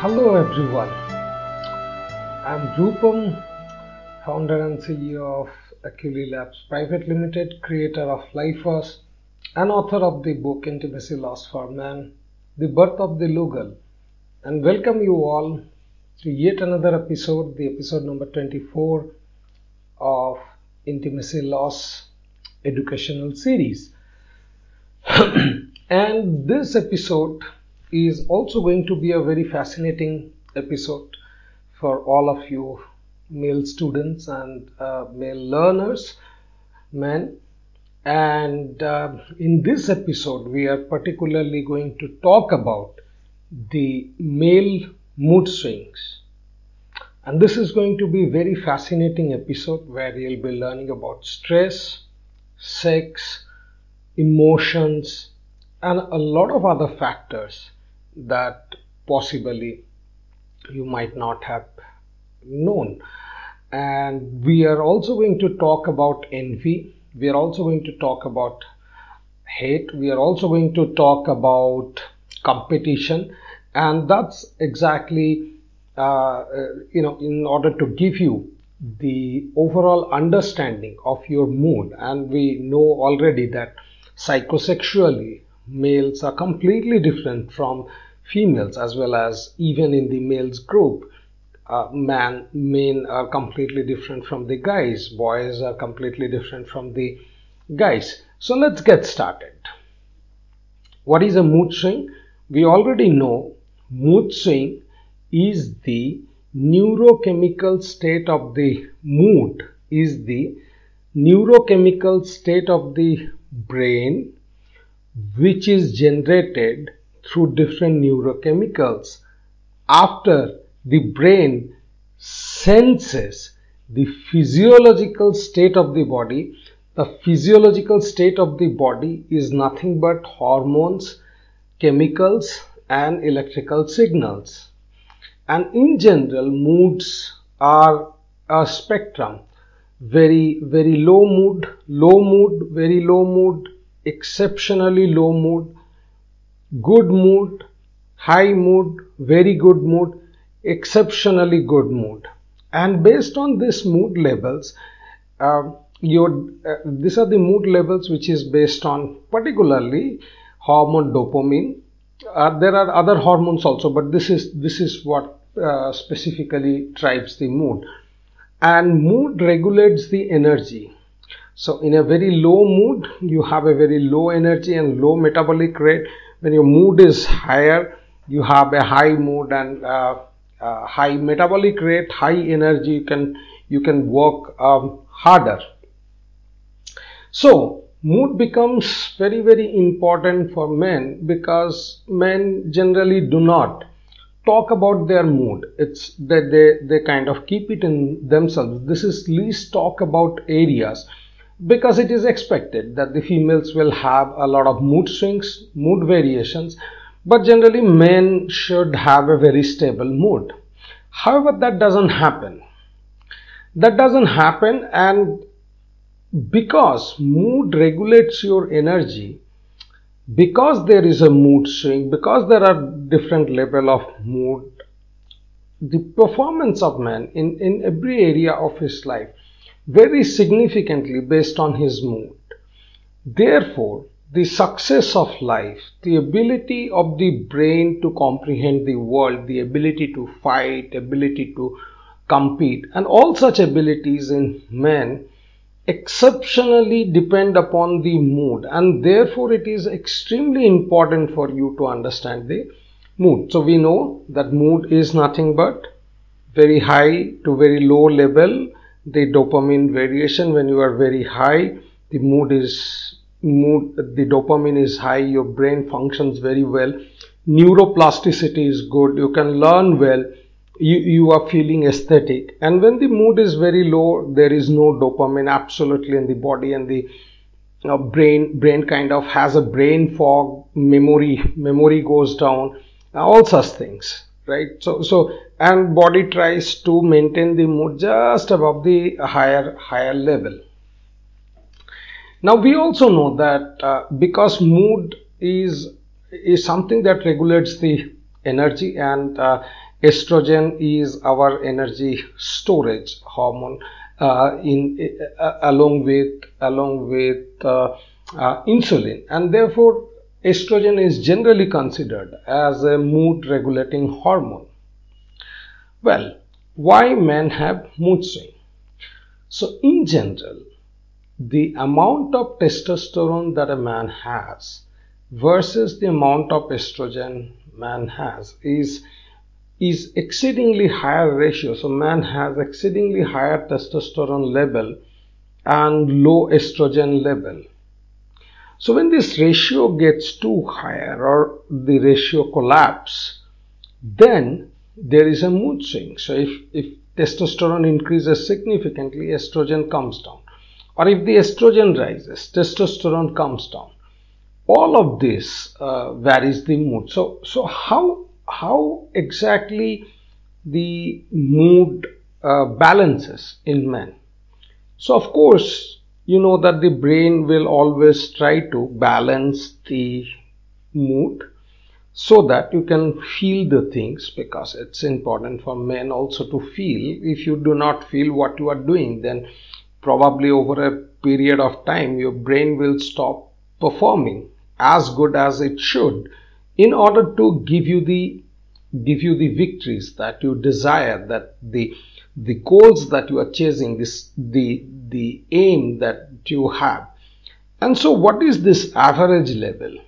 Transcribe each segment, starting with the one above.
Hello everyone. I'm Rupam, founder and CEO of Acculi Labs Private Limited, creator of Lyfas, and author of the book Intimacy Laws for Man, The Birth of the Lugal. And welcome you all to yet another episode, the episode number 24 of Intimacy Laws educational series. and this episode is also going to be a very fascinating episode for all of you male students and uh, male learners, men. And uh, in this episode, we are particularly going to talk about the male mood swings. And this is going to be a very fascinating episode where you'll be learning about stress, sex, emotions, and a lot of other factors that possibly you might not have known. And we are also going to talk about envy. We are also going to talk about hate. We are also going to talk about competition. And that's exactly, uh, you know, in order to give you the overall understanding of your mood. And we know already that psychosexually, males are completely different from females as well as even in the males group uh, man men are completely different from the guys boys are completely different from the guys. So let's get started. What is a mood swing? We already know mood swing is the neurochemical state of the mood is the neurochemical state of the brain which is generated through different neurochemicals. After the brain senses the physiological state of the body, the physiological state of the body is nothing but hormones, chemicals, and electrical signals. And in general, moods are a spectrum very, very low mood, low mood, very low mood, exceptionally low mood, good mood, high mood, very good mood, exceptionally good mood. And based on this mood levels, uh, your uh, these are the mood levels which is based on particularly hormone dopamine. Uh, there are other hormones also, but this is this is what uh, specifically drives the mood. And mood regulates the energy. So in a very low mood, you have a very low energy and low metabolic rate when your mood is higher you have a high mood and uh, uh, high metabolic rate high energy you can you can work um, harder. So mood becomes very very important for men because men generally do not talk about their mood. It's that they, they kind of keep it in themselves. This is least talk about areas because it is expected that the females will have a lot of mood swings, mood variations, but generally men should have a very stable mood. However, that doesn't happen. That doesn't happen, and because mood regulates your energy, because there is a mood swing, because there are different level of mood, the performance of man in, in every area of his life very significantly based on his mood. Therefore, the success of life, the ability of the brain to comprehend the world, the ability to fight, ability to compete, and all such abilities in men exceptionally depend upon the mood, and therefore it is extremely important for you to understand the mood. So, we know that mood is nothing but very high to very low level the dopamine variation when you are very high the mood is mood the dopamine is high your brain functions very well. Neuroplasticity is good you can learn well. You, you are feeling aesthetic. And when the mood is very low there is no dopamine absolutely in the body and the uh, brain brain kind of has a brain fog memory memory goes down all such things right? So so and body tries to maintain the mood just above the higher higher level. Now we also know that uh, because mood is is something that regulates the energy and uh, estrogen is our energy storage hormone uh, in uh, along with along with uh, uh, insulin. And therefore estrogen is generally considered as a mood regulating hormone well why men have mood swing? So in general the amount of testosterone that a man has versus the amount of estrogen man has is is exceedingly higher ratio. So man has exceedingly higher testosterone level and low estrogen level. So when this ratio gets too higher or the ratio collapse then there is a mood swing. So if if testosterone increases significantly estrogen comes down. Or if the estrogen rises testosterone comes down. All of this uh, varies the mood. So so how how exactly the mood uh, balances in men. So, of course, you know that the brain will always try to balance the mood so that you can feel the things because it's important for men also to feel. If you do not feel what you are doing, then probably over a period of time your brain will stop performing as good as it should in order to give you the give you the victories that you desire that the the goals that you are chasing this the the aim that you have and so what is this average level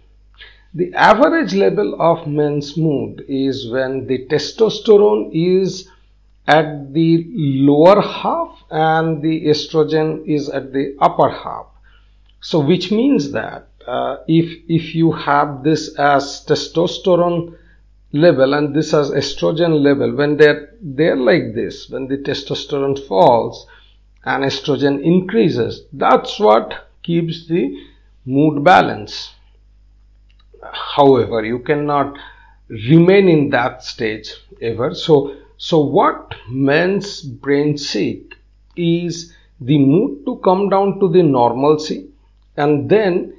the average level of men's mood is when the testosterone is at the lower half and the estrogen is at the upper half. So which means that uh, if if you have this as testosterone level and this as estrogen level when they're they're like this when the testosterone falls and estrogen increases that's what keeps the mood balance however you cannot remain in that stage ever so so what men's brain seek is the mood to come down to the normalcy and then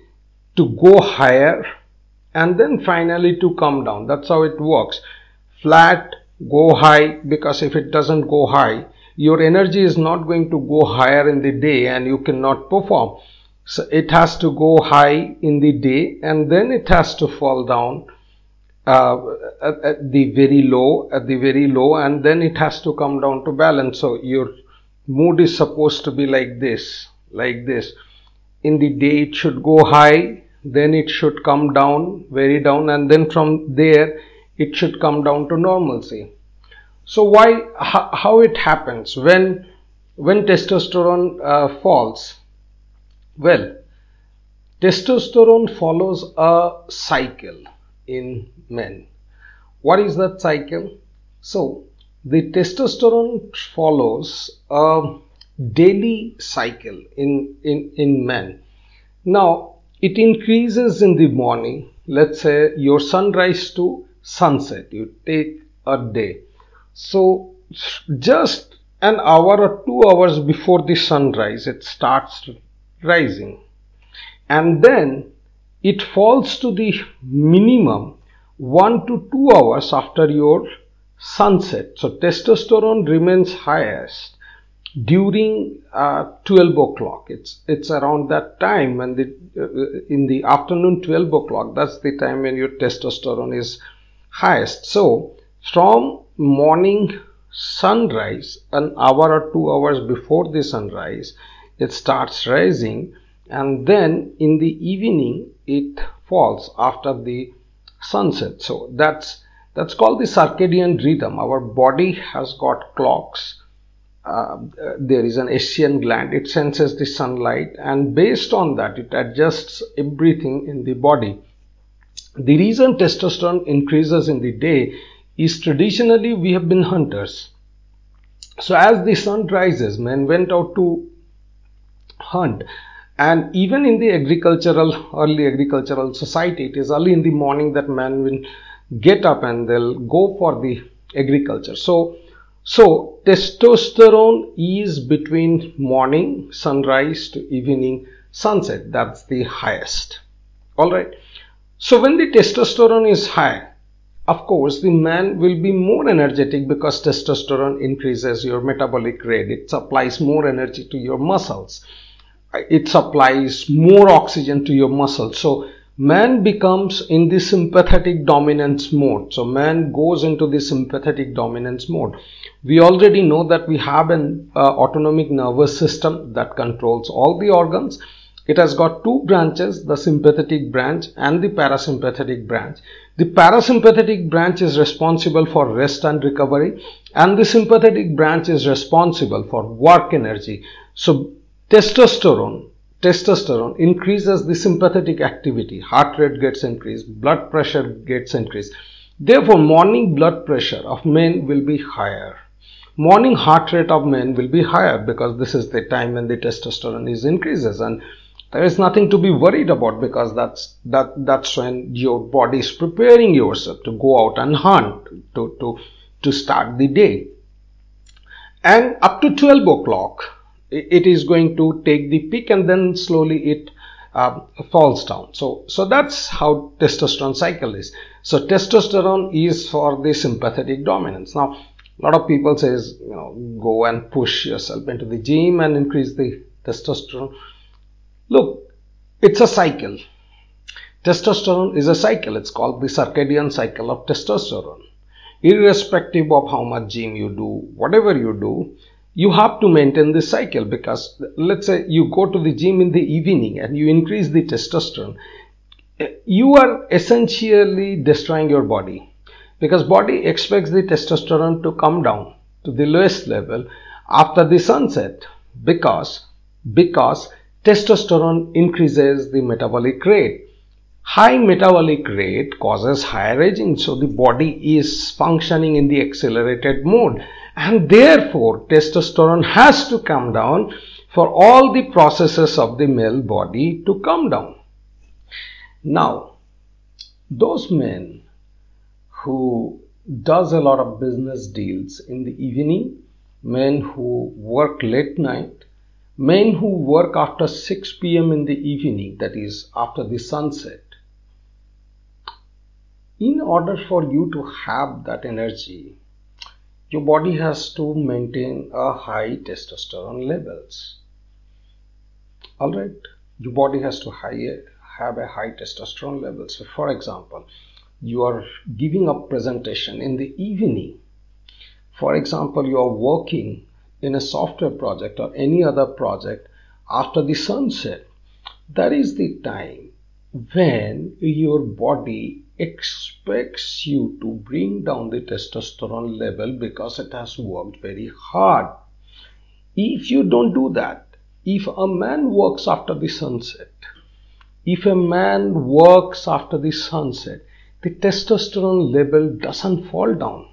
to go higher and then finally to come down. That's how it works. Flat, go high, because if it doesn't go high, your energy is not going to go higher in the day and you cannot perform. So it has to go high in the day and then it has to fall down uh, at, at, the very low, at the very low, and then it has to come down to balance. So your mood is supposed to be like this, like this. In the day it should go high, then it should come down very down and then from there it should come down to normalcy so why how, it happens when when testosterone uh, falls well testosterone follows a cycle in men what is that cycle so the testosterone follows a daily cycle in in in men now it increases in the morning. Let's say your sunrise to sunset, you take a day. So just an hour or two hours before the sunrise, it starts rising. And then it falls to the minimum one to two hours after your sunset. So testosterone remains highest during uh, 12 o'clock it's it's around that time when the uh, in the afternoon 12 o'clock that's the time when your testosterone is highest so from morning sunrise an hour or two hours before the sunrise it starts rising and then in the evening it falls after the sunset. So that's that's called the circadian rhythm. Our body has got clocks. Uh, there is an SCN gland. It senses the sunlight and based on that it adjusts everything in the body. The reason testosterone increases in the day is traditionally we have been hunters. So as the sun rises men went out to hunt and even in the agricultural early agricultural society it is early in the morning that men will get up and they'll go for the agriculture so so testosterone is between morning sunrise to evening sunset. That's the highest. Alright. So when the testosterone is high, of course, the man will be more energetic because testosterone increases your metabolic rate. It supplies more energy to your muscles. It supplies more oxygen to your muscles. So, man becomes in the sympathetic dominance mode. So, man goes into the sympathetic dominance mode. We already know that we have an uh, autonomic nervous system that controls all the organs it has got two branches, the sympathetic branch and the parasympathetic branch. The parasympathetic branch is responsible for rest and recovery and the sympathetic branch is responsible for work energy. So testosterone, testosterone increases the sympathetic activity, heart rate gets increased, blood pressure gets increased. Therefore, morning blood pressure of men will be higher. Morning heart rate of men will be higher because this is the time when the testosterone is increases and there is nothing to be worried about because that's that that's when your body is preparing yourself to go out and hunt to to to start the day and up to 12 o'clock it is going to take the peak and then slowly it uh, falls down so so that's how testosterone cycle is so testosterone is for the sympathetic dominance now a lot of people says you know go and push yourself into the gym and increase the testosterone Look, it's a cycle. Testosterone is a cycle. It's called the circadian cycle of testosterone. Irrespective of how much gym you do, whatever you do, you have to maintain this cycle because let's say you go to the gym in the evening and you increase the testosterone you are essentially destroying your body because body expects the testosterone to come down to the lowest level after the sunset because because testosterone increases the metabolic rate. High metabolic rate causes higher aging, so the body is functioning in the accelerated mode, and therefore testosterone has to come down for all the processes of the male body to come down. Now, those men who does a lot of business deals in the evening, men who work late night, Men who work after 6 pm in the evening, that is after the sunset, in order for you to have that energy, your body has to maintain a high testosterone levels. Alright, your body has to high, have a high testosterone level. So, for example, you are giving a presentation in the evening. For example, you are working in a software project or any other project after the sunset, that is the time when your body expects you to bring down the testosterone level because it has worked very hard. If you don't do that, if a man works after the sunset, if a man works after the sunset, the testosterone level doesn't fall down.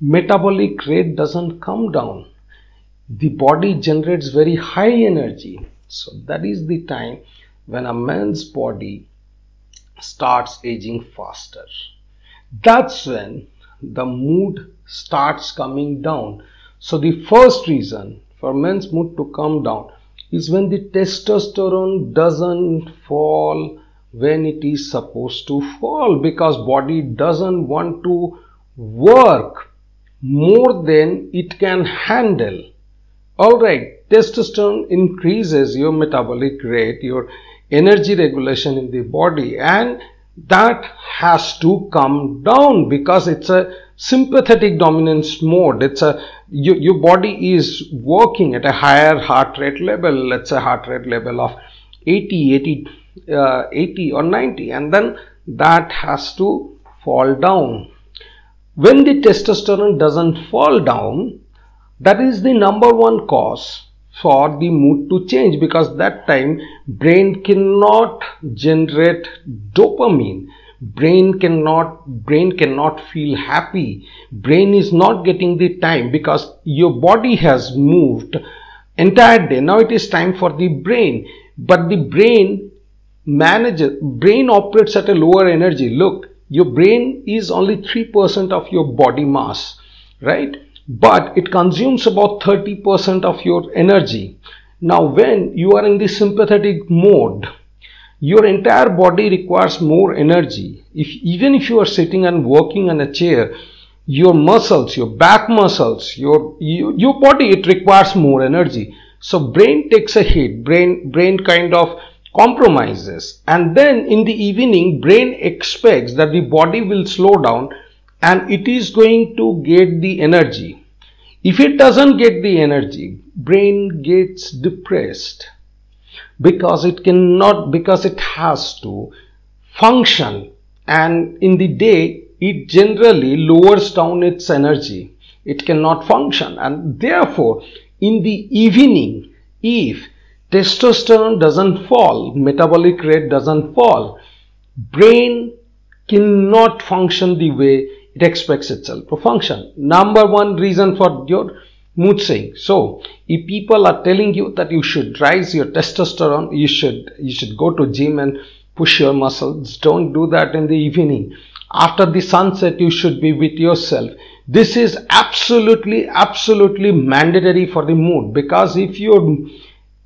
Metabolic rate doesn't come down the body generates very high energy. So that is the time when a man's body starts aging faster. That's when the mood starts coming down. So the first reason for men's mood to come down is when the testosterone doesn't fall when it is supposed to fall because body doesn't want to work more than it can handle Alright, testosterone increases your metabolic rate, your energy regulation in the body, and that has to come down because it's a sympathetic dominance mode. It's a your, your body is working at a higher heart rate level, let's say heart rate level of 80, 80, uh, 80 or 90, and then that has to fall down. When the testosterone doesn't fall down, that is the number one cause for the mood to change because that time brain cannot generate dopamine. Brain cannot brain cannot feel happy. Brain is not getting the time because your body has moved entire day. Now it is time for the brain. But the brain manages brain operates at a lower energy. Look your brain is only 3% of your body mass right but it consumes about 30% of your energy. Now, when you are in the sympathetic mode, your entire body requires more energy. If even if you are sitting and working on a chair your muscles your back muscles your your, body it requires more energy. So brain takes a hit. Brain brain kind of compromises. And then in the evening brain expects that the body will slow down and it is going to get the energy. If it doesn't get the energy brain gets depressed. Because it cannot because it has to function. And in the day it generally lowers down its energy. It cannot function. And therefore in the evening if testosterone doesn't fall, metabolic rate doesn't fall, brain cannot function the way it expects itself to function. Number one reason for your mood swing. So, if people are telling you that you should rise your testosterone, you should you should go to gym and push your muscles. Don't do that in the evening. After the sunset, you should be with yourself. This is absolutely, absolutely mandatory for the mood because if you're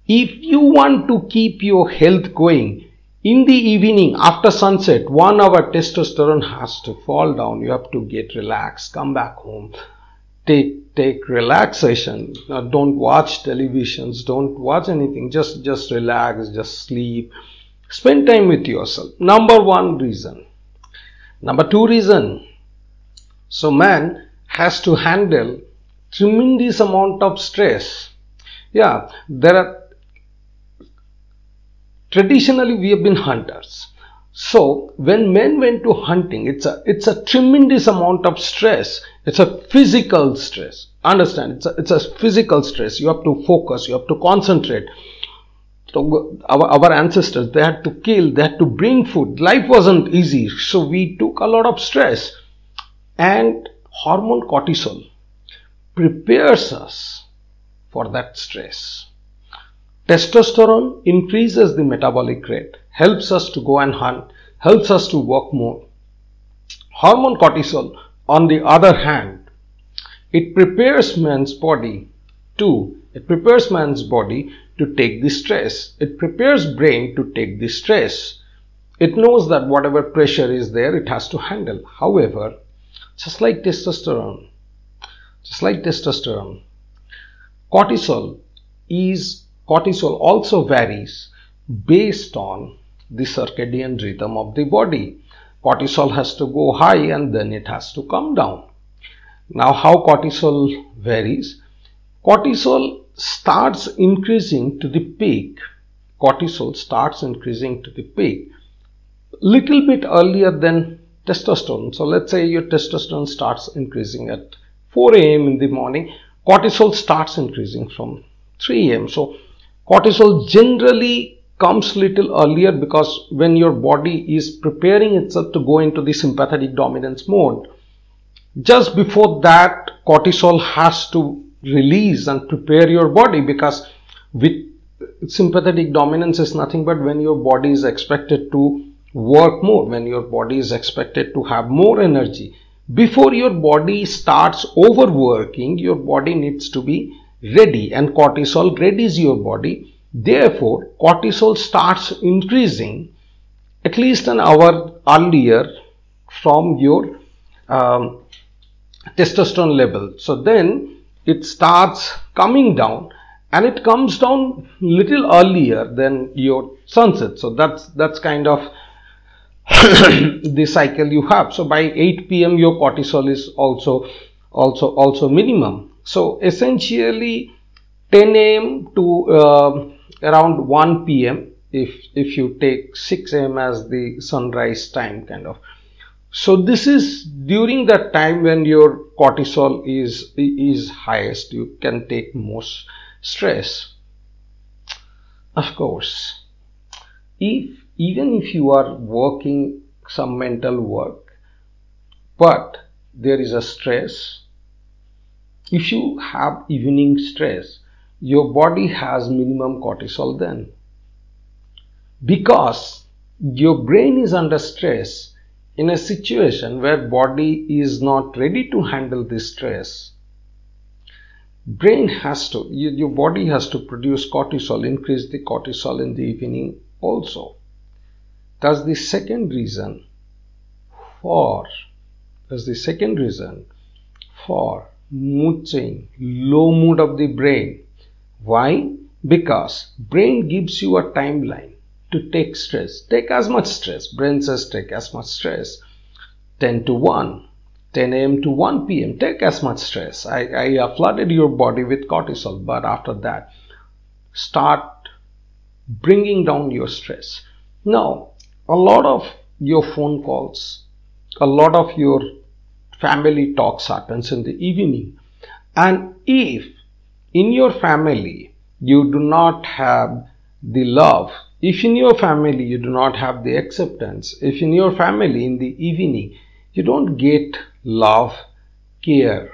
if you want to keep your health going, in the evening after sunset, one hour testosterone has to fall down. You have to get relaxed, come back home, take take relaxation. Now, don't watch televisions, don't watch anything. Just just relax, just sleep. Spend time with yourself. Number one reason. Number two reason. So man has to handle tremendous amount of stress. Yeah, there are Traditionally, we have been hunters. So when men went to hunting, it's a it's a tremendous amount of stress. It's a physical stress. Understand? It's a it's a physical stress. You have to focus. You have to concentrate. So our our ancestors they had to kill. They had to bring food. Life wasn't easy. So we took a lot of stress. And hormone cortisol prepares us for that stress. Testosterone increases the metabolic rate, helps us to go and hunt, helps us to work more. Hormone cortisol, on the other hand, it prepares man's body to, it prepares man's body to take the stress. It prepares brain to take the stress. It knows that whatever pressure is there, it has to handle. However, just like testosterone, just like testosterone, cortisol is cortisol also varies based on the circadian rhythm of the body. Cortisol has to go high and then it has to come down. Now, how cortisol varies? Cortisol starts increasing to the peak. Cortisol starts increasing to the peak little bit earlier than testosterone. So, let's say your testosterone starts increasing at 4 a.m. in the morning, cortisol starts increasing from 3 a.m. So, Cortisol generally comes little earlier because when your body is preparing itself to go into the sympathetic dominance mode, just before that cortisol has to release and prepare your body because with sympathetic dominance is nothing but when your body is expected to work more, when your body is expected to have more energy. Before your body starts overworking, your body needs to be ready and cortisol readies your body. Therefore, cortisol starts increasing at least an hour earlier from your um, testosterone level. So then it starts coming down and it comes down little earlier than your sunset. So that's that's kind of the cycle you have. So by 8 p.m. your cortisol is also also also minimum. So essentially 10 a.m. to uh, around 1 p.m. if if you take 6 a.m. as the sunrise time kind of. So this is during that time when your cortisol is is highest. You can take most stress. Of course, if even if you are working some mental work, but there is a stress if you have evening stress, your body has minimum cortisol then. Because your brain is under stress in a situation where body is not ready to handle this stress brain has to your body has to produce cortisol increase the cortisol in the evening also That's the second reason for, that's the second reason for mood swing, low mood of the brain. Why? Because brain gives you a timeline to take stress. Take as much stress. Brain says take as much stress. 10 to 1, 10 a.m. to 1 p.m. Take as much stress. I, I flooded your body with cortisol, but after that, start bringing down your stress. Now, a lot of your phone calls, a lot of your family talks happens in the evening. And if in your family you do not have the love, if in your family you do not have the acceptance, if in your family in the evening you don't get love, care,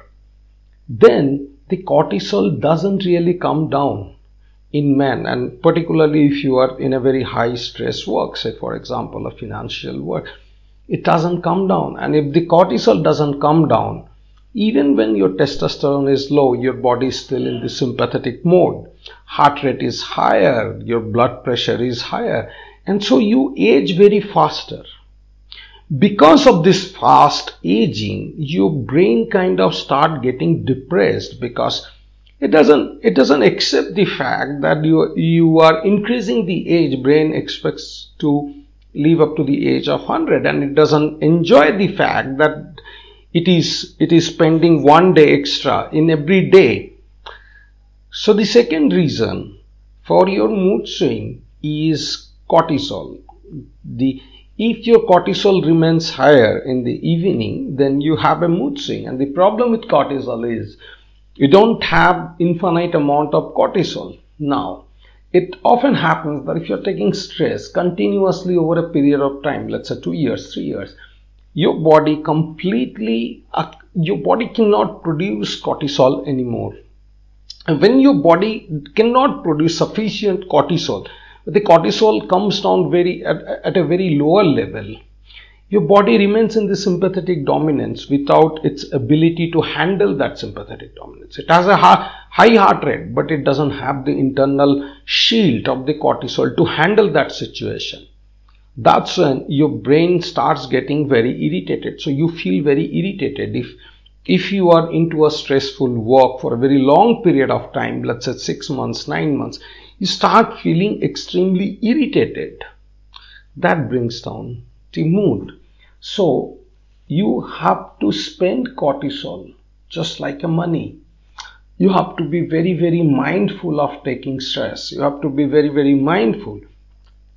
then the cortisol doesn't really come down in men and particularly if you are in a very high stress work say for example a financial work it doesn't come down. And if the cortisol doesn't come down even when your testosterone is low your body is still in the sympathetic mode. Heart rate is higher your blood pressure is higher. And so you age very faster. Because of this fast aging your brain kind of start getting depressed because it doesn't it doesn't accept the fact that you you are increasing the age. Brain expects to live up to the age of 100 and it doesn't enjoy the fact that it is it is spending one day extra in every day. So the second reason for your mood swing is cortisol. The if your cortisol remains higher in the evening then you have a mood swing. And the problem with cortisol is you don't have infinite amount of cortisol. Now, it often happens that if you're taking stress continuously over a period of time, let's say two years, three years, your body completely, your body cannot produce cortisol anymore. And when your body cannot produce sufficient cortisol, the cortisol comes down very at, at a very lower level your body remains in the sympathetic dominance without its ability to handle that sympathetic dominance. It has a high heart rate, but it doesn't have the internal shield of the cortisol to handle that situation. That's when your brain starts getting very irritated. So you feel very irritated if if you are into a stressful work for a very long period of time, let's say six months, nine months, you start feeling extremely irritated. That brings down the mood. So you have to spend cortisol just like a money. You have to be very, very mindful of taking stress. You have to be very, very mindful.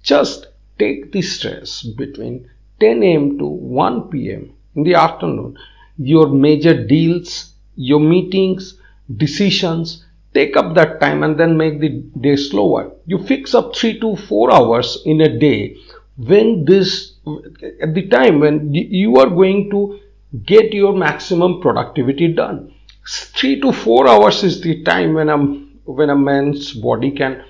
Just take the stress between 10 a.m. to 1 p.m. in the afternoon. Your major deals, your meetings, decisions, take up that time and then make the day slower. You fix up three to four hours in a day when this at the time when you are going to get your maximum productivity done. Three to four hours is the time when a when a man's body can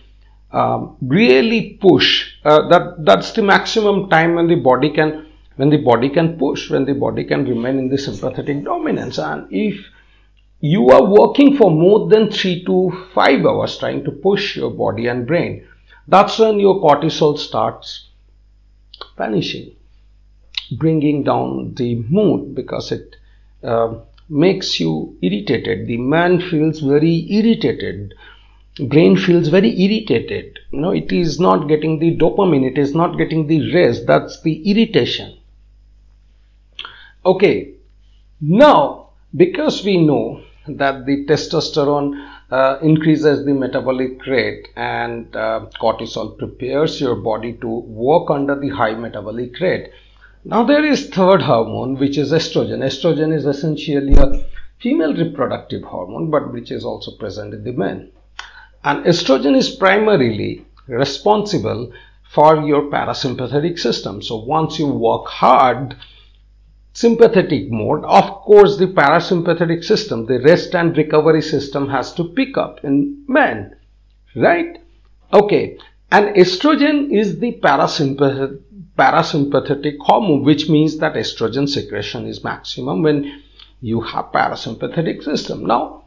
um, really push uh, that that's the maximum time when the body can when the body can push when the body can remain in the sympathetic dominance. And if you are working for more than 3 to 5 hours trying to push your body and brain that's when your cortisol starts vanishing, bringing down the mood because it uh, makes you irritated. The man feels very irritated. Brain feels very irritated. You know, it is not getting the dopamine, it is not getting the rest. That's the irritation. Okay, now because we know that the testosterone uh, increases the metabolic rate and uh, cortisol prepares your body to work under the high metabolic rate. Now there is third hormone which is estrogen. Estrogen is essentially a female reproductive hormone but which is also present in the men. And estrogen is primarily responsible for your parasympathetic system. So once you work hard, sympathetic mode, of course, the parasympathetic system, the rest and recovery system has to pick up in men, right? Okay, and estrogen is the parasympathetic, parasympathetic hormone, which means that estrogen secretion is maximum when you have parasympathetic system. Now,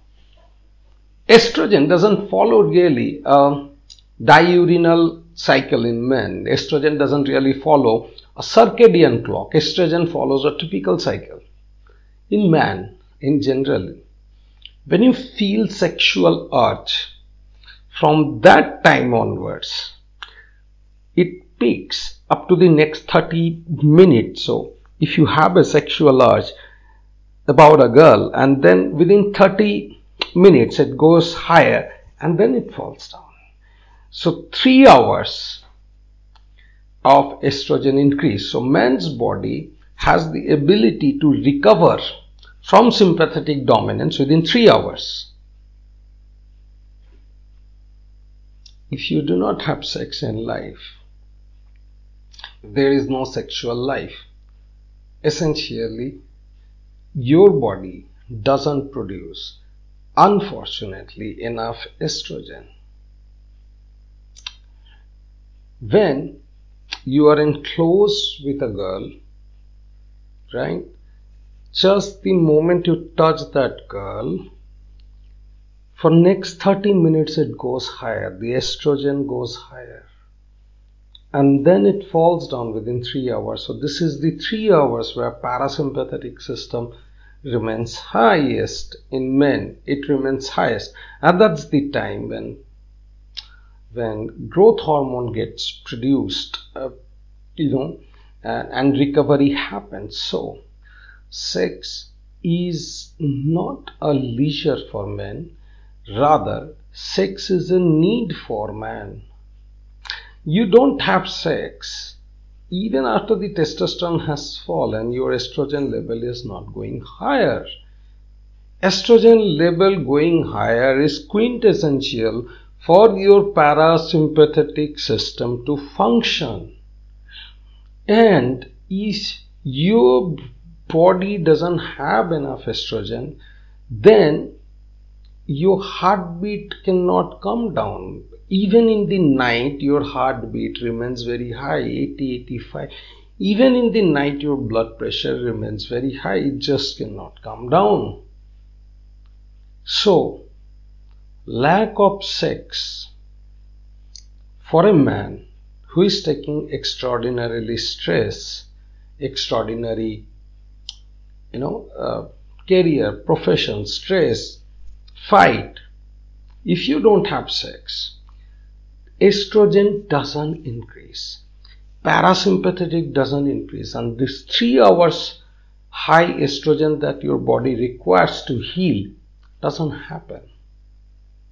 estrogen doesn't follow really a diurnal cycle in men. Estrogen doesn't really follow a circadian clock. Estrogen follows a typical cycle. In man, in general, when you feel sexual urge, from that time onwards, it peaks up to the next 30 minutes. So, if you have a sexual urge about a girl and then within 30 minutes it goes higher and then it falls down. So, three hours of estrogen increase. So, man's body has the ability to recover from sympathetic dominance within three hours. If you do not have sex in life, there is no sexual life. Essentially, your body doesn't produce, unfortunately, enough estrogen. When you are in close with a girl, right? Just the moment you touch that girl, for next 30 minutes it goes higher, the estrogen goes higher and then it falls down within three hours. So this is the three hours where parasympathetic system remains highest in men. It remains highest, and that's the time when when growth hormone gets produced, uh, you know, uh, and recovery happens. So sex is not a leisure for men, rather sex is a need for man you don't have sex, even after the testosterone has fallen, your estrogen level is not going higher. Estrogen level going higher is quintessential for your parasympathetic system to function. And if your body doesn't have enough estrogen, then your heartbeat cannot come down. Even in the night your heartbeat remains very high 80 85 even in the night your blood pressure remains very high it just cannot come down. So lack of sex for a man who is taking extraordinarily stress extraordinary you know uh, career profession stress fight. If you don't have sex estrogen doesn't increase parasympathetic doesn't increase and this 3 hours high estrogen that your body requires to heal doesn't happen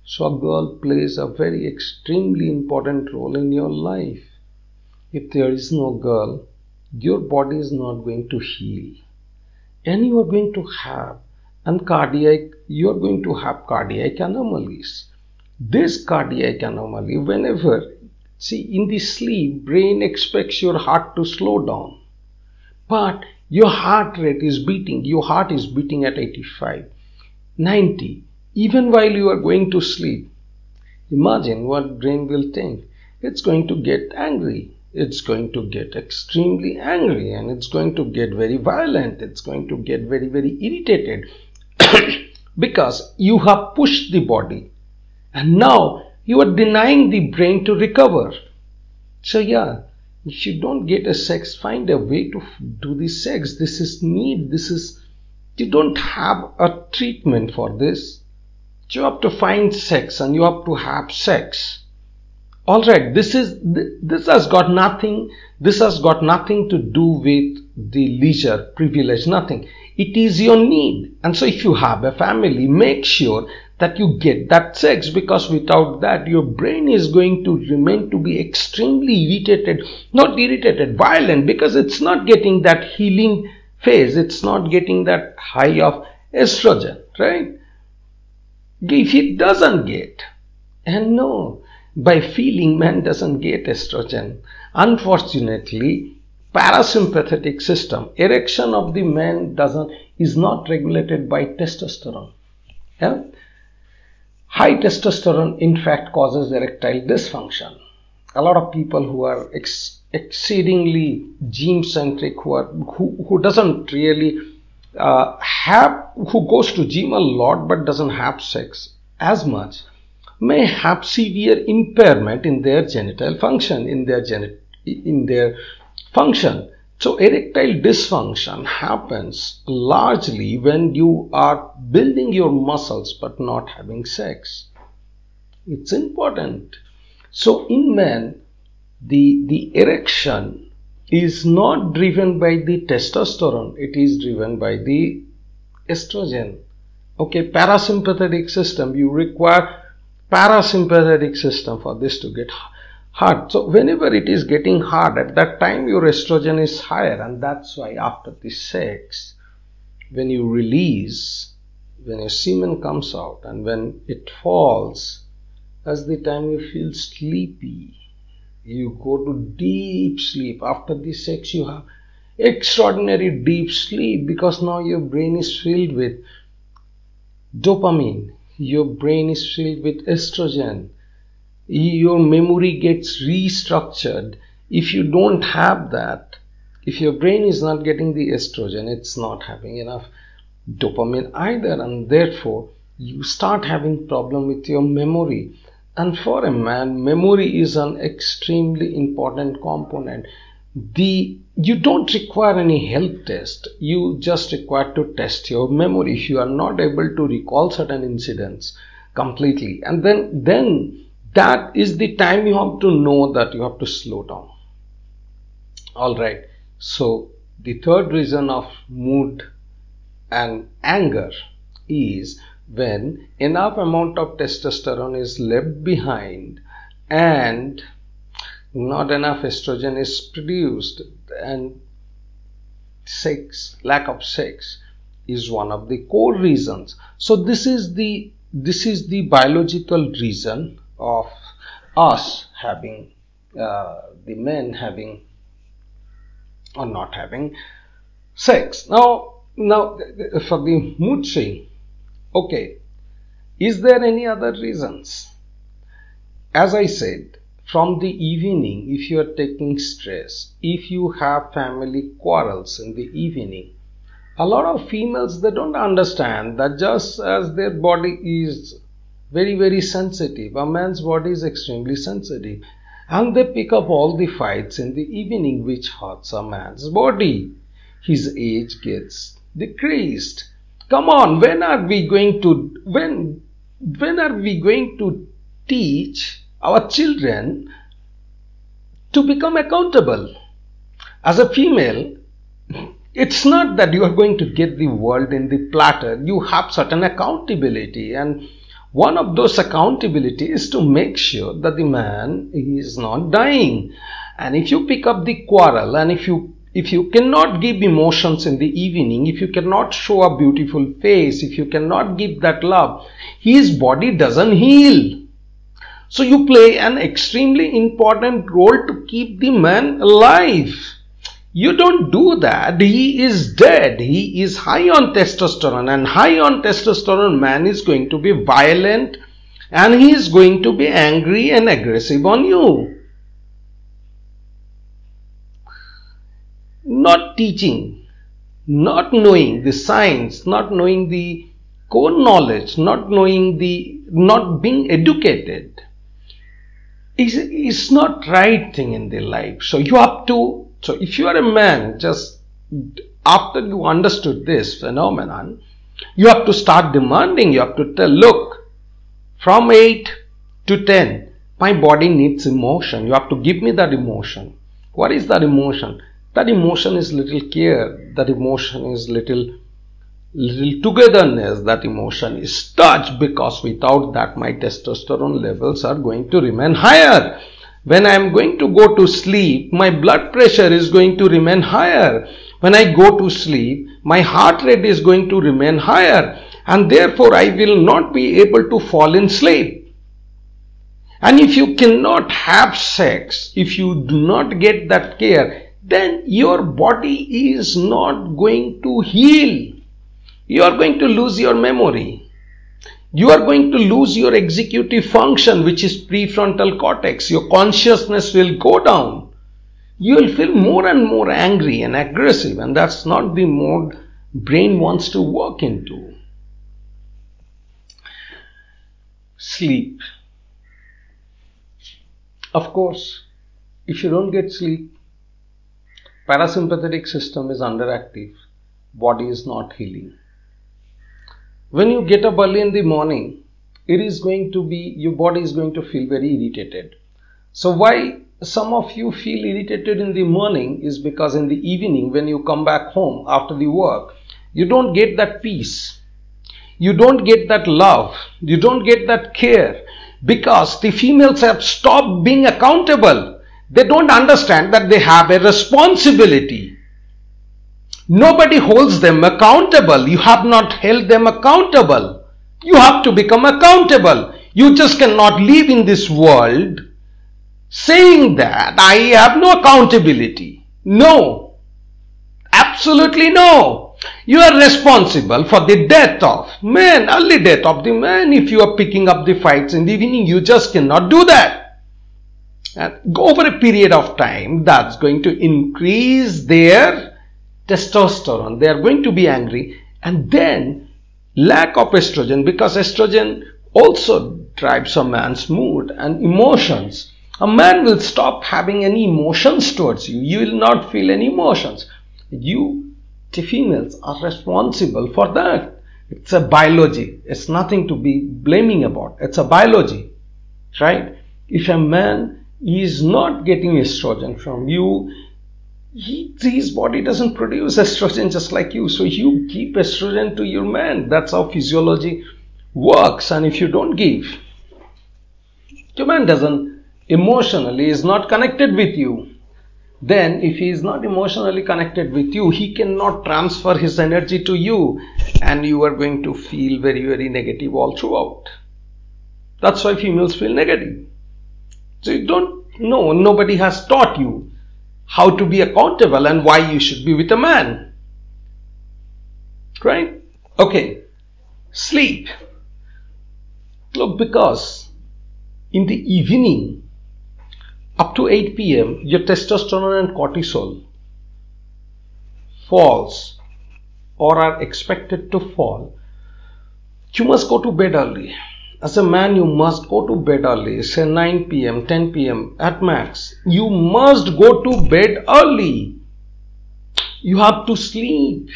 so a girl plays a very extremely important role in your life. If there is no girl your body is not going to heal. And you are going to have and cardiac you are going to have cardiac anomalies. This cardiac anomaly, whenever, see, in the sleep, brain expects your heart to slow down. But your heart rate is beating, your heart is beating at 85, 90, even while you are going to sleep. Imagine what brain will think. It's going to get angry. It's going to get extremely angry and it's going to get very violent. It's going to get very, very irritated because you have pushed the body and now you are denying the brain to recover. So, yeah, if you don't get a sex, find a way to do the sex. This is need. This is, you don't have a treatment for this. You have to find sex and you have to have sex. Alright, this is, this has got nothing, this has got nothing to do with the leisure, privilege, nothing. It is your need. And so if you have a family, make sure that you get that sex because without that your brain is going to remain to be extremely irritated not irritated violent because it's not getting that healing phase it's not getting that high of estrogen right if he doesn't get and no by feeling man doesn't get estrogen unfortunately parasympathetic system erection of the man doesn't is not regulated by testosterone yeah High testosterone, in fact, causes erectile dysfunction. A lot of people who are ex- exceedingly gym centric, who, are, who, who doesn't really uh, have, who goes to gym a lot but doesn't have sex as much, may have severe impairment in their genital function, in their genit- in their function. So erectile dysfunction happens largely when you are building your muscles but not having sex. It's important. So in men, the, the erection is not driven by the testosterone, it is driven by the estrogen. Okay, parasympathetic system, you require parasympathetic system for this to get hard. So whenever it is getting hard, at that time your estrogen is higher, and that's why after the sex, when you release, when your semen comes out, and when it falls, that's the time you feel sleepy. You go to deep sleep. After the sex, you have extraordinary deep sleep because now your brain is filled with dopamine, your brain is filled with estrogen, your memory gets restructured. If you don't have that, if your brain is not getting the estrogen, it's not having enough dopamine either, and therefore you start having problem with your memory. And for a man, memory is an extremely important component. The you don't require any health test. You just require to test your memory if you are not able to recall certain incidents completely. And then then that is the time you have to know that you have to slow down. All right. So, the third reason of mood and anger is when enough amount of testosterone is left behind and not enough estrogen is produced and sex lack of sex is one of the core reasons so this is the this is the biological reason of us having uh, the men having or not having sex. Now, now for the mood swing, okay, is there any other reasons? As I said, from the evening, if you are taking stress, if you have family quarrels in the evening, a lot of females they don't understand that just as their body is very, very sensitive. A man's body is extremely sensitive. And they pick up all the fights in the evening, which hurts a man's body. His age gets decreased. Come on, when are we going to, when, when are we going to teach our children to become accountable? As a female, it's not that you are going to get the world in the platter. You have certain accountability and one of those accountability is to make sure that the man is not dying. And if you pick up the quarrel and if you if you cannot give emotions in the evening, if you cannot show a beautiful face, if you cannot give that love, his body doesn't heal. So you play an extremely important role to keep the man alive. You don't do that. He is dead. He is high on testosterone and high on testosterone man is going to be violent and he is going to be angry and aggressive on you. Not teaching, not knowing the science, not knowing the core knowledge, not knowing the, not being educated is, is not right thing in the life. So you have to so if you are a man, just after you understood this phenomenon, you have to start demanding, you have to tell, look, from 8 to 10, my body needs emotion. You have to give me that emotion. What is that emotion? That emotion is little care. That emotion is little little togetherness. That emotion is touch because without that my testosterone levels are going to remain higher. When I am going to go to sleep, my blood pressure is going to remain higher. When I go to sleep, my heart rate is going to remain higher and therefore I will not be able to fall in sleep. And if you cannot have sex, if you do not get that care, then your body is not going to heal. You are going to lose your memory you are going to lose your executive function, which is prefrontal cortex. Your consciousness will go down. You will feel more and more angry and aggressive, and that's not the mode brain wants to work into. Sleep. Of course, if you don't get sleep, parasympathetic system is underactive, body is not healing. When you get up early in the morning, it is going to be, your body is going to feel very irritated. So why some of you feel irritated in the morning is because in the evening when you come back home after the work, you don't get that peace. You don't get that love. You don't get that care because the females have stopped being accountable. They don't understand that they have a responsibility. Nobody holds them accountable. You have not held them accountable. You have to become accountable. You just cannot live in this world saying that I have no accountability. No. Absolutely no. You are responsible for the death of man, early death of the man. If you are picking up the fights in the evening, you just cannot do that. And over a period of time, that's going to increase their testosterone. They are going to be angry. And then lack of estrogen, because estrogen also drives a man's mood and emotions. A man will stop having any emotions towards you. You will not feel any emotions. You the females are responsible for that. It's a biology. It's nothing to be blaming about. It's a biology. Right? If a man is not getting estrogen from you, he, his body doesn't produce estrogen just like you. So you give estrogen to your man. That's how physiology works. And if you don't give, your man doesn't emotionally is not connected with you then if he is not emotionally connected with you he cannot transfer his energy to you and you are going to feel very very negative all throughout that's why females feel negative so you don't know. Nobody has taught you how to be accountable and why you should be with a man. Right? Okay. Sleep. Look because in the evening up to 8 pm, your testosterone and cortisol falls or are expected to fall. You must go to bed early. As a man, you must go to bed early, say 9 pm, 10 pm at max. You must go to bed early. You have to sleep.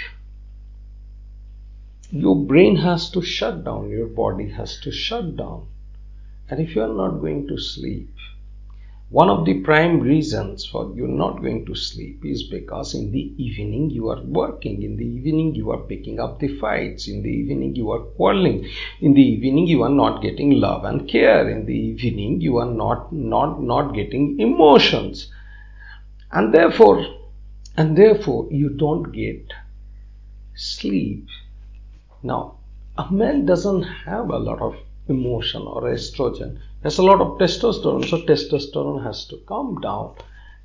Your brain has to shut down, your body has to shut down. And if you are not going to sleep, one of the prime reasons for you not going to sleep is because in the evening you are working, in the evening you are picking up the fights, in the evening you are quarreling, in the evening you are not getting love and care, in the evening you are not not not getting emotions. And therefore and therefore you don't get sleep. Now a man doesn't have a lot of emotion or estrogen there's a lot of testosterone, so testosterone has to come down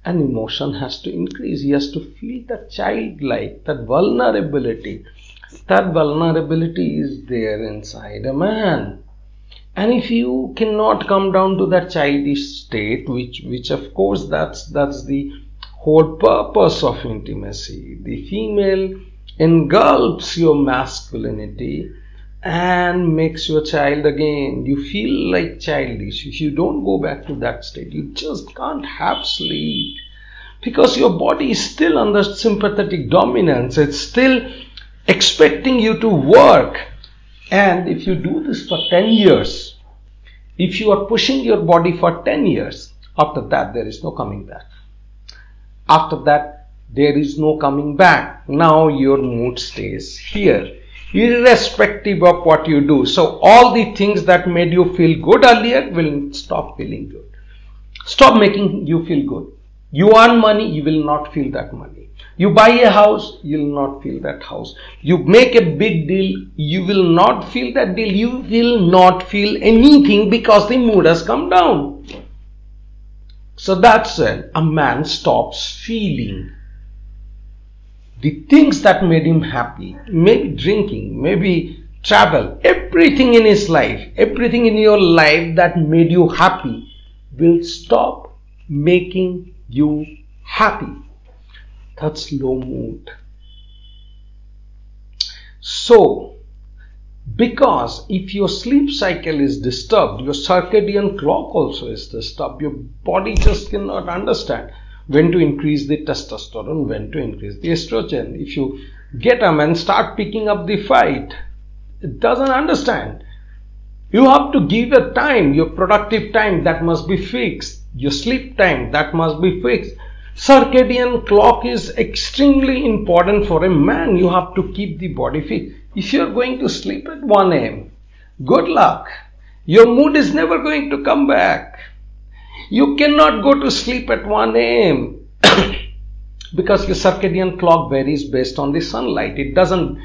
and emotion has to increase. He has to feel that childlike, that vulnerability. That vulnerability is there inside a man. And if you cannot come down to that childish state, which, which of course that's, that's the whole purpose of intimacy. The female engulfs your masculinity and makes you a child again. You feel like childish. If you don't go back to that state, you just can't have sleep because your body is still under sympathetic dominance. It's still expecting you to work. And if you do this for 10 years, if you are pushing your body for 10 years, after that there is no coming back. After that, there is no coming back. Now your mood stays here irrespective of what you do. So all the things that made you feel good earlier will stop feeling good. Stop making you feel good. You earn money, you will not feel that money. You buy a house, you will not feel that house. You make a big deal, you will not feel that deal. You will not feel anything because the mood has come down. So that's when a man stops feeling the things that made him happy, maybe drinking, maybe travel, everything in his life, everything in your life that made you happy will stop making you happy. That's low mood. So, Because if your sleep cycle is disturbed, your circadian clock also is disturbed. Your body just cannot understand when to increase the testosterone, when to increase the estrogen. If you get them and start picking up the fight, it doesn't understand. You have to give a time, your productive time that must be fixed, your sleep time that must be fixed. Circadian clock is extremely important for a man. You have to keep the body fit. If you're going to sleep at 1 am, good luck. Your mood is never going to come back. You cannot go to sleep at 1 am because your circadian clock varies based on the sunlight. It doesn't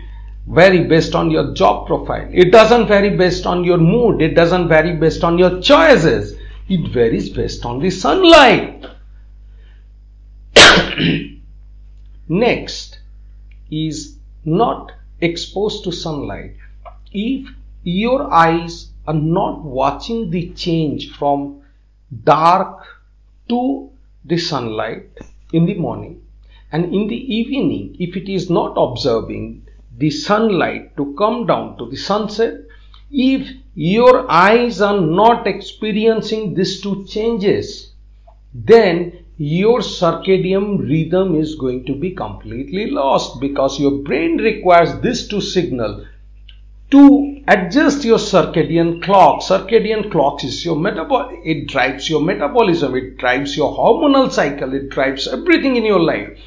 vary based on your job profile. It doesn't vary based on your mood. It doesn't vary based on your choices. It varies based on the sunlight. Next is not exposed to sunlight. If your eyes are not watching the change from dark to the sunlight in the morning. And in the evening, if it is not observing the sunlight to come down to the sunset, if your eyes are not experiencing these two changes, then your circadian rhythm is going to be completely lost because your brain requires this to signal to adjust your circadian clock. Circadian clock is your metabol, it drives your metabolism, it drives your hormonal cycle, it drives everything in your life.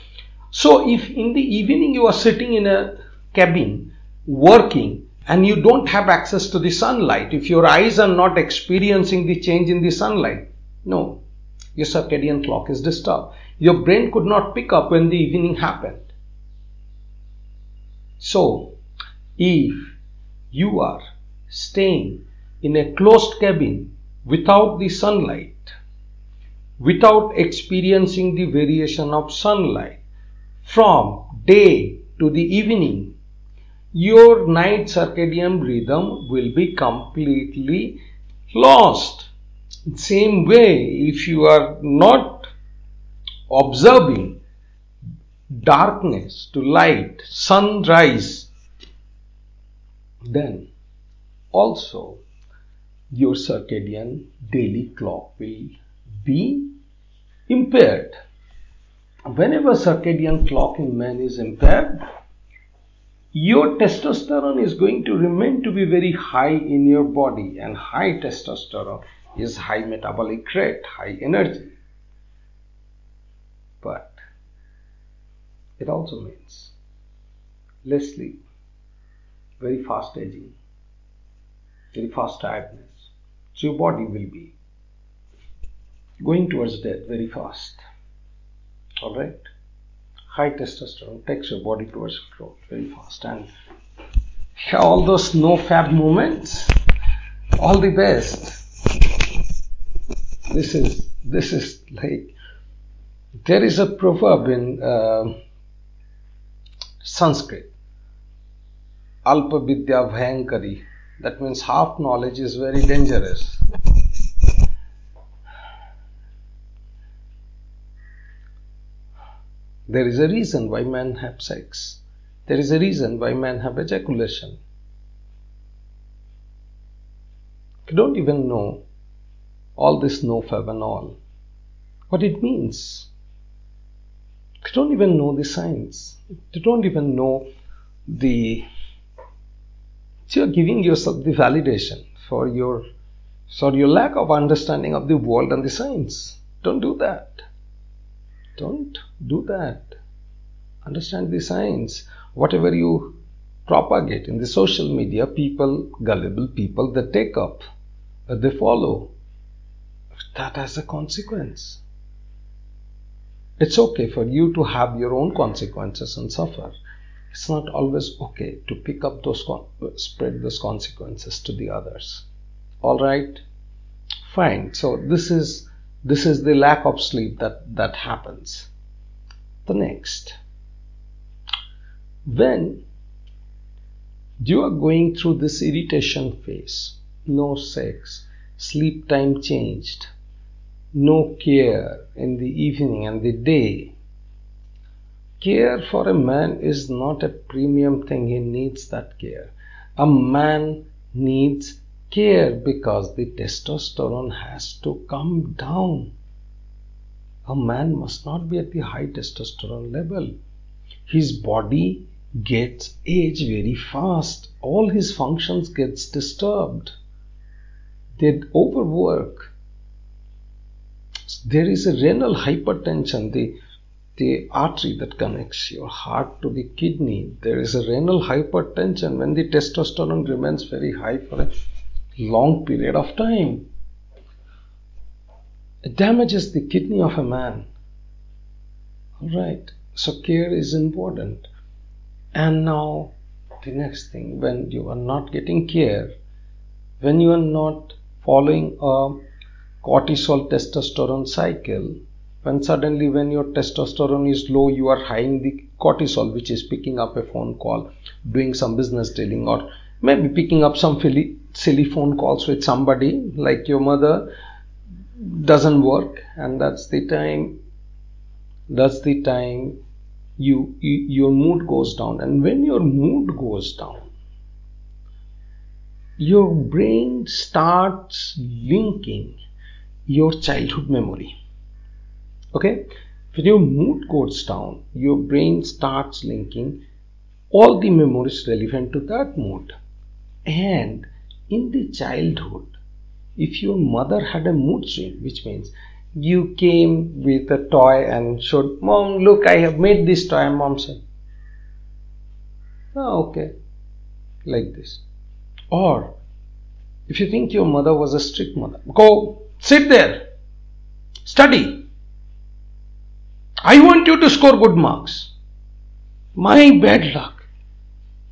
So if in the evening you are sitting in a cabin working and you don't have access to the sunlight, if your eyes are not experiencing the change in the sunlight, no, your circadian clock is disturbed. Your brain could not pick up when the evening happened. So, if you are staying in a closed cabin without the sunlight, without experiencing the variation of sunlight from day to the evening, your night circadian rhythm will be completely lost. Same way, if you are not observing darkness to light, sunrise, then also your circadian daily clock will be impaired. Whenever circadian clock in man is impaired, your testosterone is going to remain to be very high in your body and high testosterone is high metabolic rate, high energy. But it also means less sleep, very fast aging, very fast tiredness. So your body will be going towards death very fast. Alright? High testosterone takes your body towards growth very fast and all those NoFap moments, all the best. This is this is like there is a proverb in uh, Sanskrit, Alpa Bhayankari. That means half knowledge is very dangerous. There is a reason why men have sex. There is a reason why men have ejaculation. You don't even know all this NoFap and all, what it means. You don't even know the science. You don't even know the. So you're giving yourself the validation for your for your lack of understanding of the world and the science. Don't do that. Don't do that. Understand the science. Whatever you propagate in the social media, people, gullible people, they take up, they follow that has a consequence. It's okay for you to have your own consequences and suffer. It's not always okay to pick up those, spread those consequences to the others. All right? Fine. So this is, this is the lack of sleep that, that happens. The next. When you are going through this irritation phase, no sex, sleep time changed, no care in the evening and the day. Care for a man is not a premium thing, he needs that care. A man needs care because the testosterone has to come down. A man must not be at the high testosterone level. His body gets age very fast. All his functions gets disturbed. They overwork. There is a renal hypertension. The the artery that connects your heart to the kidney, there is a renal hypertension when the testosterone remains very high for a long period of time. It damages the kidney of a man. Alright, so care is important. And now, the next thing, when you are not getting care, when you are not following a cortisol testosterone cycle, when suddenly when your testosterone is low you are high the cortisol which is picking up a phone call doing some business dealing or maybe picking up some silly phone calls with somebody like your mother doesn't work. And that's the time that's the time you, you your mood goes down. And when your mood goes down your brain starts linking your childhood memory Okay, when your mood goes down, your brain starts linking all the memories relevant to that mood. And in the childhood, if your mother had a mood swing, which means you came with a toy and showed, Mom, look, I have made this toy, and mom said, Oh, okay, like this. Or if you think your mother was a strict mother, go sit there, study, I want you to score good marks. My bad luck.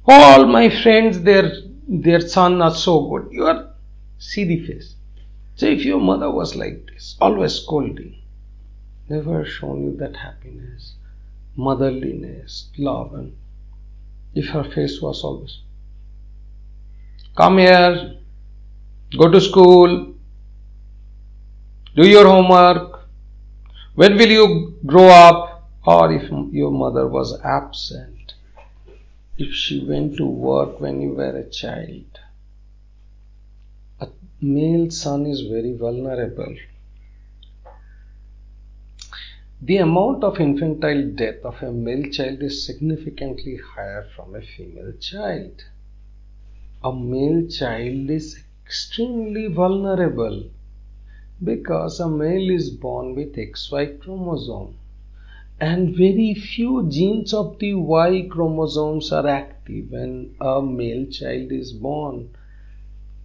All my friends, their their son are so good. You are see the face. So if your mother was like this, always scolding, never shown you that happiness, motherliness, love, and if her face was always come here, go to school, do your homework, when will you grow up? Or if your mother was absent, if she went to work when you were a child, a male son is very vulnerable. The amount of infantile death of a male child is significantly higher from a female child. A male child is extremely vulnerable because a male is born with XY chromosome and very few genes of the Y chromosomes are active when a male child is born.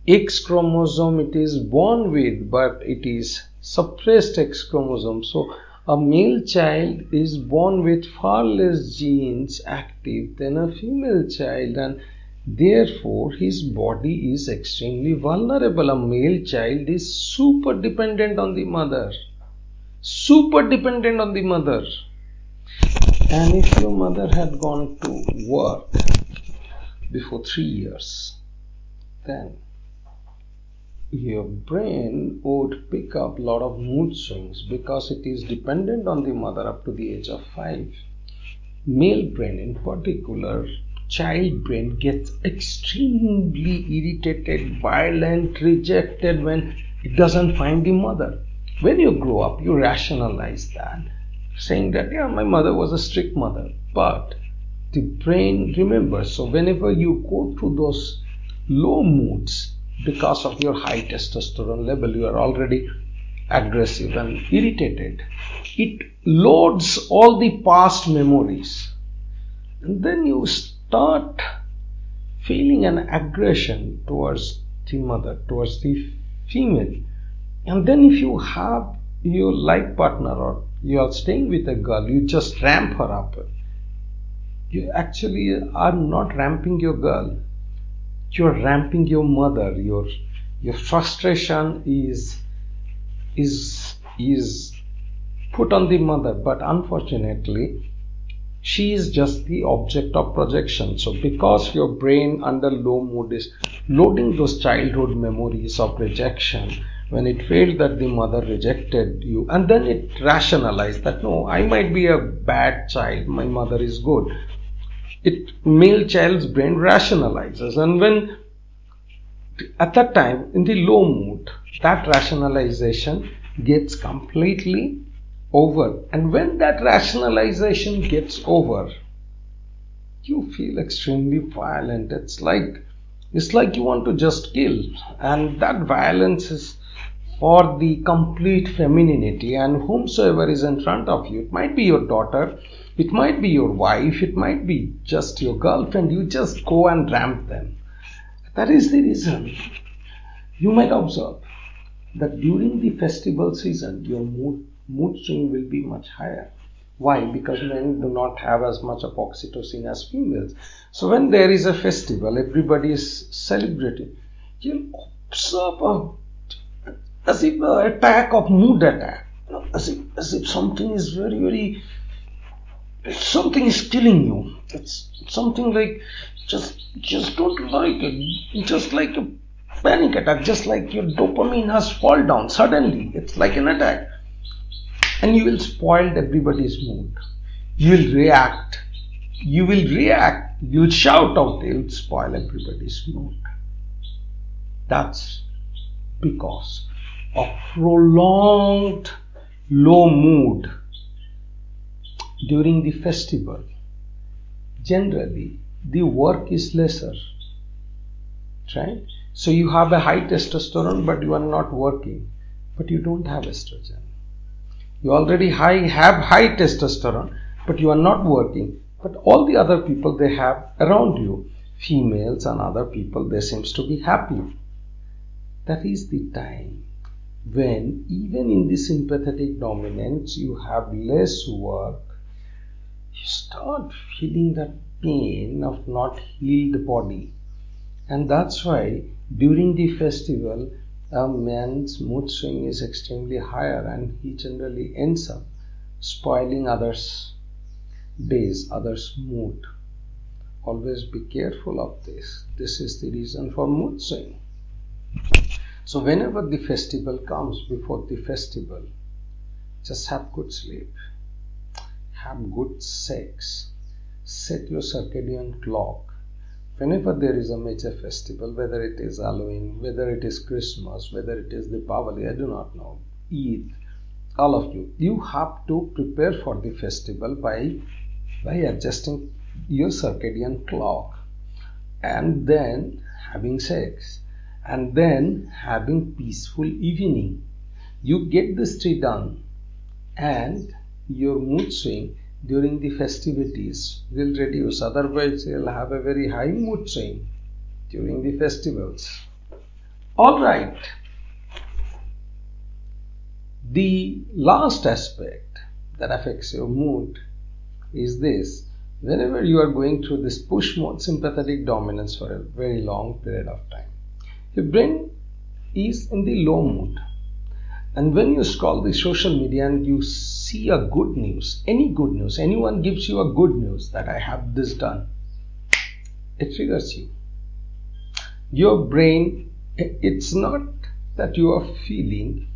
X chromosome it is born with but it is suppressed X chromosome. So a male child is born with far less genes active than a female child and Therefore, his body is extremely vulnerable. A male child is super dependent on the mother. Super dependent on the mother. And if your mother had gone to work before three years, then your brain would pick up a lot of mood swings because it is dependent on the mother up to the age of five. Male brain, in particular, child brain gets extremely irritated, violent, rejected when it doesn't find the mother. When you grow up, you rationalize that, saying that, yeah, my mother was a strict mother. But the brain remembers. So whenever you go through those low moods because of your high testosterone level, you are already aggressive and irritated. It loads all the past memories. And then you start feeling an aggression towards the mother, towards the female. And then if you have your life partner or you are staying with a girl, you just ramp her up. You actually are not ramping your girl. You're ramping your mother. Your your frustration is is is put on the mother, but unfortunately she is just the object of projection. So, because your brain under low mood is loading those childhood memories of rejection, when it felt that the mother rejected you, and then it rationalized that no, I might be a bad child, my mother is good. it male child's brain rationalizes and when at that time in the low mood that rationalization gets completely over and when that rationalization gets over you feel extremely violent it's like it's like you want to just kill, and that violence is for the complete femininity. And whomsoever is in front of you, it might be your daughter, it might be your wife, it might be just your girlfriend, you just go and ramp them. That is the reason. You might observe that during the festival season, your mood, mood swing will be much higher. Why? Because men do not have as much of oxytocin as females. So when there is a festival, everybody is celebrating. You observe a, as if an attack of mood attack, as if, as if something is very, very, something is killing you. It's something like just, just don't like it. Just like a panic attack, just like your dopamine has fall down suddenly. It's like an attack and you will spoil everybody's mood. You will react. You will react. You will shout out. You will spoil everybody's mood. That's because of prolonged low mood during the festival. Generally, the work is lesser. Right? So you have a high testosterone, but you are not working, but you don't have estrogen. You already high, have high testosterone, but you are not working. But all the other people they have around you, females and other people, they seems to be happy. That is the time when even in the sympathetic dominance you have less work, you start feeling that pain of not healed the body. And that's why during the festival a man's mood swing is extremely higher and he generally ends up spoiling others' days, others' mood. Always be careful of this. This is the reason for mood swing. So, whenever the festival comes, before the festival, just have good sleep, have good sex, set your circadian clock, whenever there is a major festival, whether it is Halloween, whether it is Christmas, whether it is Deepavali, I do not know, Eid, all of you, you have to prepare for the festival by by adjusting your circadian clock and then having sex and then having peaceful evening. You get this three done and your mood swing during the festivities will reduce. Otherwise, you'll have a very high mood swing during the festivals. All right. The last aspect that affects your mood is this. Whenever you are going through this push mode sympathetic dominance for a very long period of time, your brain is in the low mood and when you scroll the social media and you see a good news, any good news, anyone gives you a good news that I have this done, it triggers you. Your brain, it's not that you are feeling.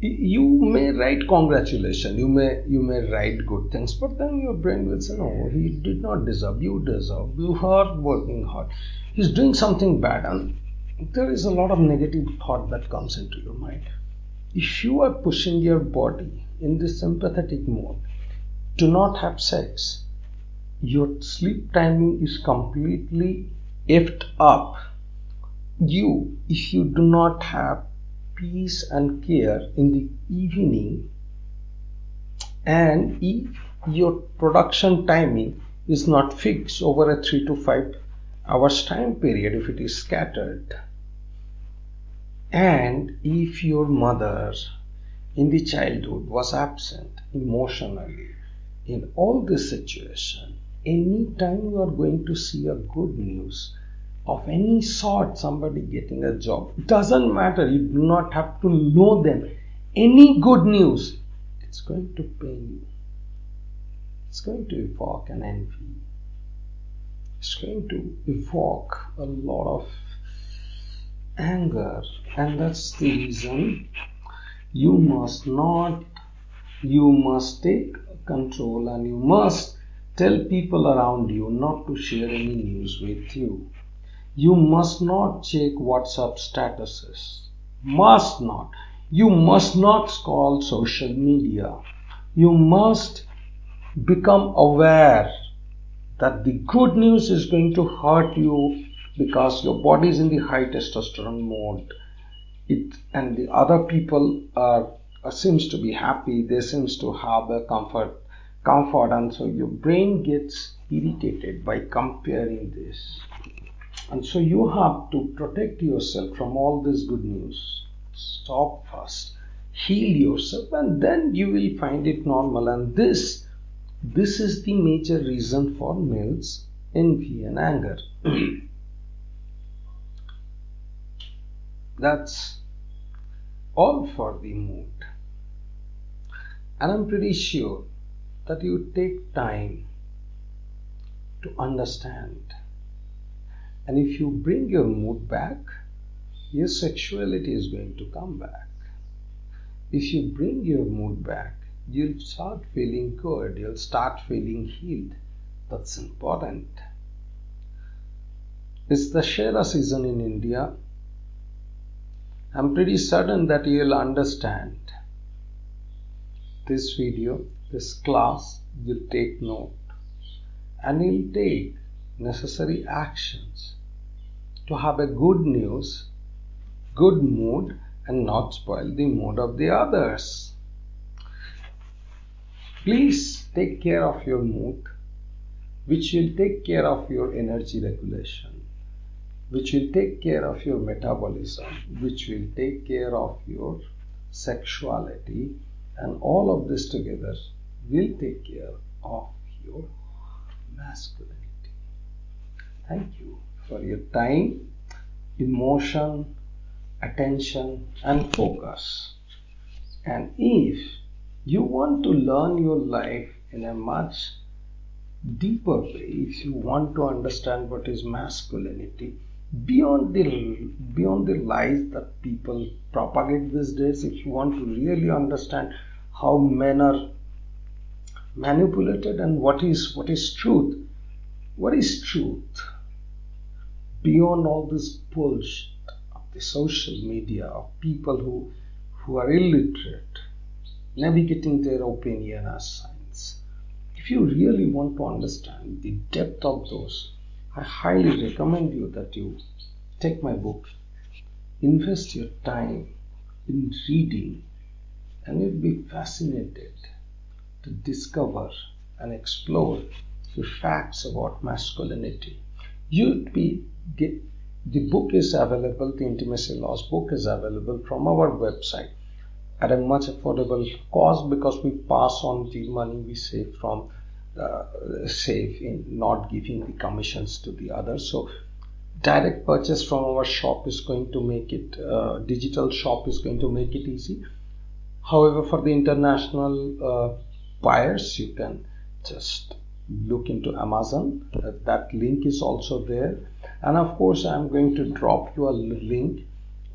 You may write congratulations, you may you may write good things, but then your brain will say, No, he did not deserve, you deserve, you are working hard. He's doing something bad, and there is a lot of negative thought that comes into your mind if you are pushing your body in this sympathetic mode, do not have sex. Your sleep timing is completely effed up. You, if you do not have peace and care in the evening, and if your production timing is not fixed over a three to five hours time period, if it is scattered, and if your mother in the childhood was absent emotionally in all this situation, any time you are going to see a good news of any sort, somebody getting a job, it doesn't matter, you do not have to know them. Any good news, it's going to pain you. It's going to evoke an envy. It's going to evoke a lot of anger and that's the reason you must not you must take control and you must Tell people around you not to share any news with you. You must not check WhatsApp statuses. Must not. You must not scroll social media. You must become aware that the good news is going to hurt you because your body is in the high testosterone mode. It and the other people are, are seems to be happy. They seems to have a comfort comfort. And so your brain gets irritated by comparing this. And so you have to protect yourself from all this good news. Stop first. Heal yourself and then you will find it normal. And this this is the major reason for males envy and anger that's all for the mood and i'm pretty sure that you take time to understand. And if you bring your mood back, your sexuality is going to come back. If you bring your mood back, you'll start feeling good, you'll start feeling healed. That's important. It's Dussehra season in India. I'm pretty certain that you'll understand. This video this class you'll take note. And you will take necessary actions to have a good news, good mood, and not spoil the mood of the others. Please take care of your mood, which will take care of your energy regulation, which will take care of your metabolism, which will take care of your sexuality, and all of this together will take care of your masculinity. Thank you for your time, emotion, attention, and focus. And if you want to learn your life in a much deeper way, if you want to understand what is masculinity, beyond the beyond the lies that people propagate these days, if you want to really understand how men are manipulated and what is what is truth what is truth? Beyond all this bullshit of the social media of people who who are illiterate navigating their opinion as science. If you really want to understand the depth of those i highly recommend you that you take my book invest your time in reading and you'll be fascinated to discover and explore the facts about masculinity. You'd be get, the book is available, the Intimacy Laws book is available from our website at a much affordable cost because we pass on the money we save from uh, save in not giving the commissions to the others. So direct purchase from our shop is going to make it uh, digital shop is going to make it easy. However, for the international uh, buyers you can just look into amazon uh, that link is also there and of course i'm going to drop you a link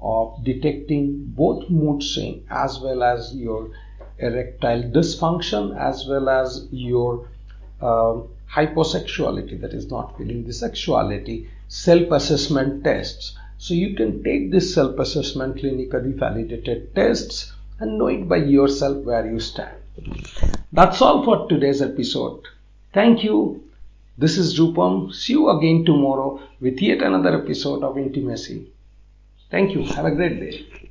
of detecting both mood swing as well as your erectile dysfunction as well as your uh, hyposexuality that is not feeling the sexuality self-assessment tests so you can take this self-assessment clinically validated tests and know it by yourself where you stand that's all for today's episode. Thank you. This is Rupam. See you again tomorrow with yet another episode of Intimacy. Thank you. Have a great day.